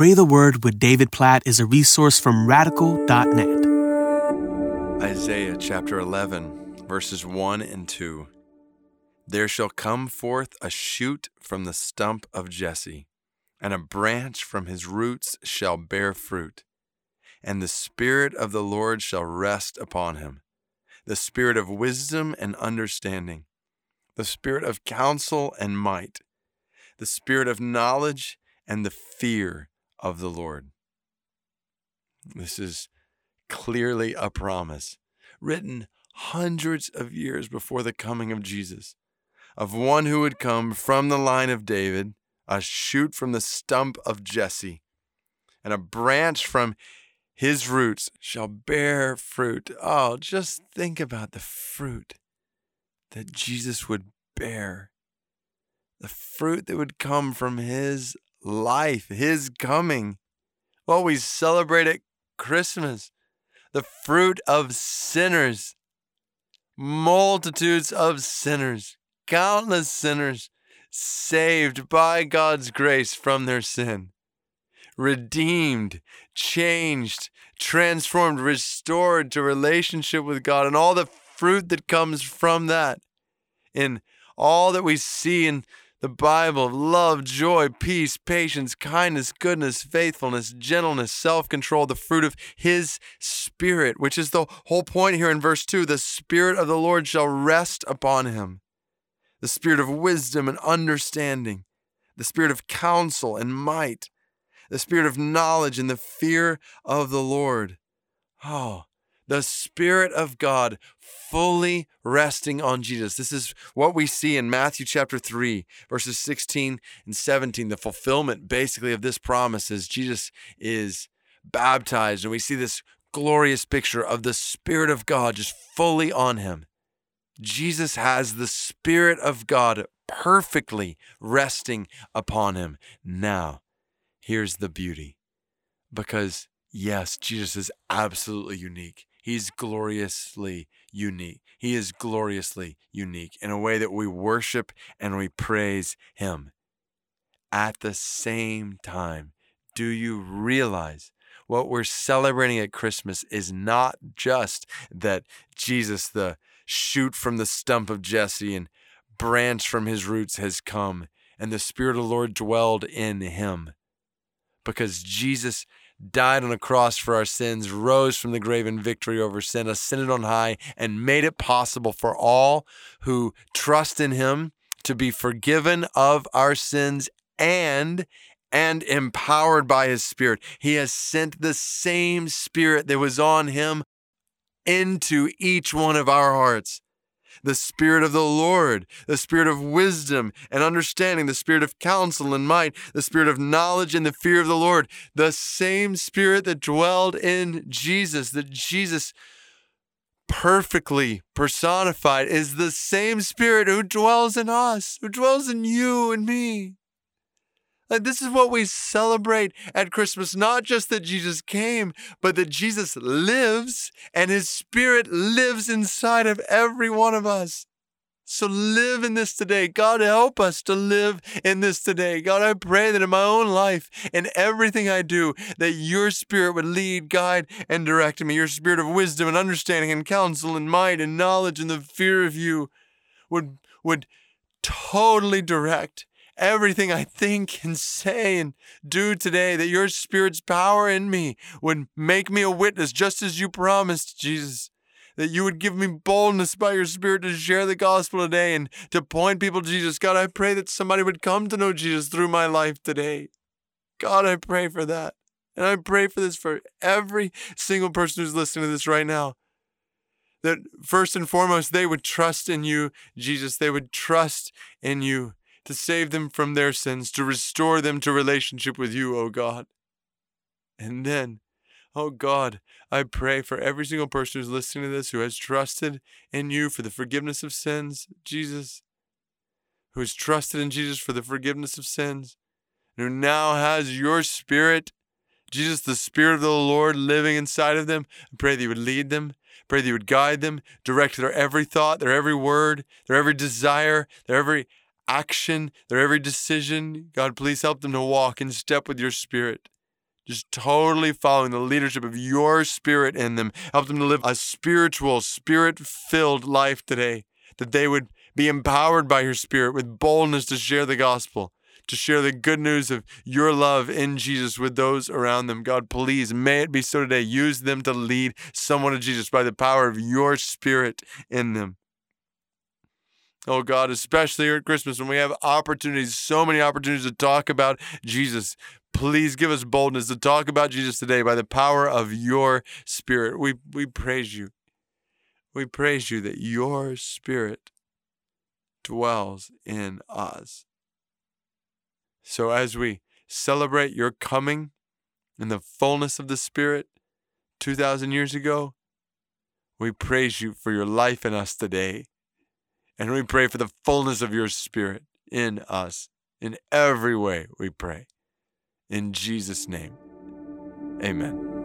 Pray the Word with David Platt is a resource from radical.net. Isaiah chapter 11, verses 1 and 2. There shall come forth a shoot from the stump of Jesse, and a branch from his roots shall bear fruit. And the Spirit of the Lord shall rest upon him the Spirit of wisdom and understanding, the Spirit of counsel and might, the Spirit of knowledge and the fear of the Lord. This is clearly a promise written hundreds of years before the coming of Jesus, of one who would come from the line of David, a shoot from the stump of Jesse, and a branch from his roots shall bear fruit. Oh, just think about the fruit that Jesus would bear, the fruit that would come from his life, his coming. What we celebrate at Christmas, the fruit of sinners, multitudes of sinners, countless sinners saved by God's grace from their sin, redeemed, changed, transformed, restored to relationship with God, and all the fruit that comes from that. In all that we see in the Bible of love, joy, peace, patience, kindness, goodness, faithfulness, gentleness, self control, the fruit of His Spirit, which is the whole point here in verse 2 the Spirit of the Lord shall rest upon him. The Spirit of wisdom and understanding, the Spirit of counsel and might, the Spirit of knowledge and the fear of the Lord. Oh, the Spirit of God fully resting on Jesus. This is what we see in Matthew chapter 3, verses 16 and 17. The fulfillment basically of this promise is Jesus is baptized, and we see this glorious picture of the Spirit of God just fully on him. Jesus has the Spirit of God perfectly resting upon him. Now, here's the beauty because, yes, Jesus is absolutely unique. He's gloriously unique. He is gloriously unique in a way that we worship and we praise Him. At the same time, do you realize what we're celebrating at Christmas is not just that Jesus, the shoot from the stump of Jesse and branch from his roots, has come, and the Spirit of the Lord dwelled in him. Because Jesus died on a cross for our sins, rose from the grave in victory over sin, ascended on high, and made it possible for all who trust in him to be forgiven of our sins and and empowered by his spirit. He has sent the same spirit that was on him into each one of our hearts the Spirit of the Lord, the Spirit of wisdom and understanding, the Spirit of counsel and might, the Spirit of knowledge and the fear of the Lord, the same Spirit that dwelled in Jesus, that Jesus perfectly personified, is the same Spirit who dwells in us, who dwells in you and me. Like, this is what we celebrate at Christmas. Not just that Jesus came, but that Jesus lives and his spirit lives inside of every one of us. So live in this today. God, help us to live in this today. God, I pray that in my own life, in everything I do, that your spirit would lead, guide, and direct me. Your spirit of wisdom and understanding and counsel and might and knowledge and the fear of you would, would totally direct everything I think and say and do today, that your Spirit's power in me would make me a witness, just as you promised, Jesus. That you would give me boldness by your Spirit to share the gospel today and to point people to Jesus. God, I pray that somebody would come to know Jesus through my life today. God, I pray for that. And I pray for this for every single person who's listening to this right now. That first and foremost, they would trust in you, Jesus. They would trust in you to save them from their sins, to restore them to relationship with you, O God. And then, oh God, I pray for every single person who's listening to this who has trusted in you for the forgiveness of sins, Jesus, who has trusted in Jesus for the forgiveness of sins, and who now has your spirit, Jesus, the Spirit of the Lord living inside of them. I pray that you would lead them. Pray that you would guide them, direct their every thought, their every word, their every desire, their every action, their every decision. God, please help them to walk in step with your spirit. just totally following the leadership of your spirit in them. Help them to live a spiritual, spirit filled life today, that they would be empowered by your spirit with boldness to share the gospel, to share the good news of your love in Jesus with those around them. God, please, may it be so today. Use them to lead someone to Jesus by the power of your spirit in them. Oh God, especially here at Christmas when we have opportunities, so many opportunities to talk about Jesus. Please give us boldness to talk about Jesus today by the power of your Spirit. We, we praise you. We praise you that your Spirit dwells in us. So as we celebrate your coming in the fullness of the Spirit 2,000 years ago, we praise you for your life in us today. And we pray for the fullness of your Spirit in us. In every way, we pray. In Jesus' name, amen.